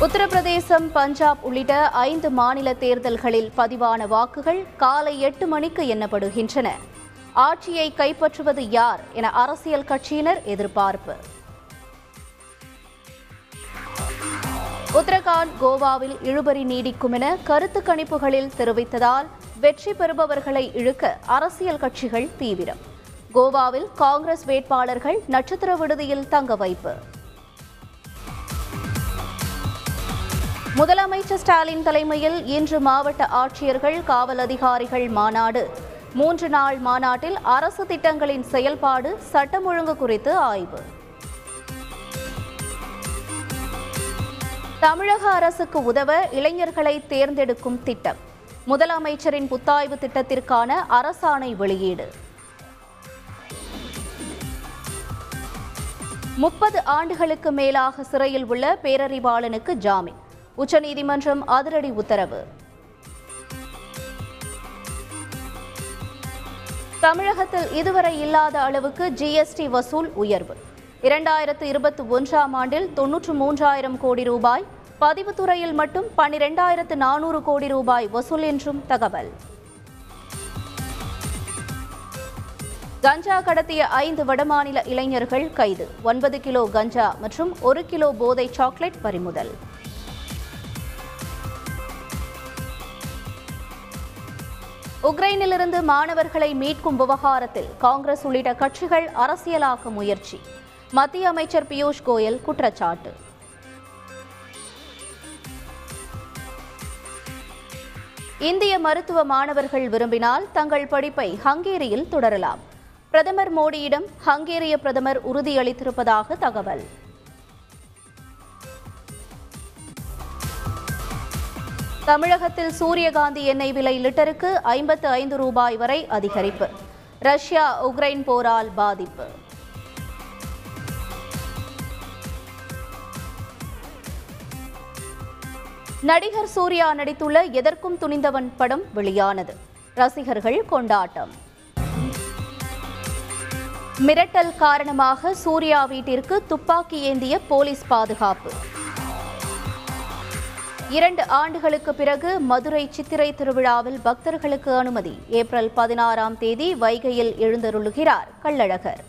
உத்தரப்பிரதேசம் பஞ்சாப் உள்ளிட்ட ஐந்து மாநில தேர்தல்களில் பதிவான வாக்குகள் காலை எட்டு மணிக்கு எண்ணப்படுகின்றன. ஆட்சியை கைப்பற்றுவது யார் என அரசியல் கட்சியினர் எதிர்பார்ப்பு. உத்தரகாண்ட் கோவாவில் இழுபறி நீடிக்கும் என கருத்து கணிப்புகளில் தெரிவித்ததால் வெற்றி பெறுபவர்களை இழுக்க அரசியல் கட்சிகள் தீவிரம். கோவாவில் காங்கிரஸ் வேட்பாளர்கள் நட்சத்திர விடுதியில் தங்க வைப்பு. முதலமைச்சர் ஸ்டாலின் தலைமையில் இன்று மாவட்ட ஆட்சியர்கள் காவல் அதிகாரிகள் மாநாடு. மூன்று நாள் மாநாட்டில் அரசு திட்டங்களின் செயல்பாடு சட்டம் ஒழுங்கு குறித்து ஆய்வு. தமிழக அரசுக்கு உதவ இளைஞர்களை தேர்ந்தெடுக்கும் திட்டம். முதலமைச்சரின் புத்தாய்வு திட்டத்திற்கான அரசாணை வெளியீடு. முப்பது ஆண்டுகளுக்கு மேலாக சிறையில் உள்ள பேரறிவாளனுக்கு ஜாமீன். உச்சநீதிமன்றம் அதிரடி உத்தரவு. தமிழகத்தில் இதுவரை இல்லாத அளவுக்கு ஜிஎஸ்டி வசூல் உயர்வு. இரண்டாயிரத்து இருபத்தி ஒன்றாம் ஆண்டில் தொன்னூற்று மூன்றாயிரம் கோடி ரூபாய் பதிவுத்துறையில் மட்டும் பன்னிரெண்டாயிரத்து நானூறு கோடி ரூபாய் வசூல் என்றும் தகவல். கஞ்சா கடத்திய ஐந்து வடமாநில இளைஞர்கள் கைது ஒன்பது கிலோ கஞ்சா மற்றும் ஒரு கிலோ போதை சாக்லேட் பறிமுதல். உக்ரைனிலிருந்து மாணவர்களை மீட்கும் விவகாரத்தில் காங்கிரஸ் உள்ளிட்ட கட்சிகள் அரசியலாக்க முயற்சி. மத்திய அமைச்சர் பியூஷ் கோயல் குற்றச்சாட்டு. இந்திய மருத்துவ மாணவர்கள் விரும்பினால் தங்கள் படிப்பை ஹங்கேரியில் தொடரலாம். பிரதமர் மோடியிடம் ஹங்கேரிய பிரதமர் உறுதியளித்திருப்பதாக தகவல். தமிழகத்தில் சூரியகாந்தி எண்ணெய் விலை லிட்டருக்கு ஐம்பத்து ஐந்து ரூபாய் வரை அதிகரிப்பு. ரஷ்யா உக்ரைன் போரால் பாதிப்பு. நடிகர் சூர்யா நடித்துள்ள எதற்கும் துணிந்தவன் படம் வெளியானது. ரசிகர்கள் கொண்டாட்டம். மிரட்டல் காரணமாக சூர்யா வீட்டிற்கு துப்பாக்கி ஏந்திய போலீஸ் பாதுகாப்பு. இரண்டு ஆண்டுகளுக்கு பிறகு மதுரை சித்திரை திருவிழாவில் பக்தர்களுக்கு அனுமதி. ஏப்ரல் பதினாறாம் தேதி வைகையில் எழுந்தருளுகிறார் கள்ளழகர்.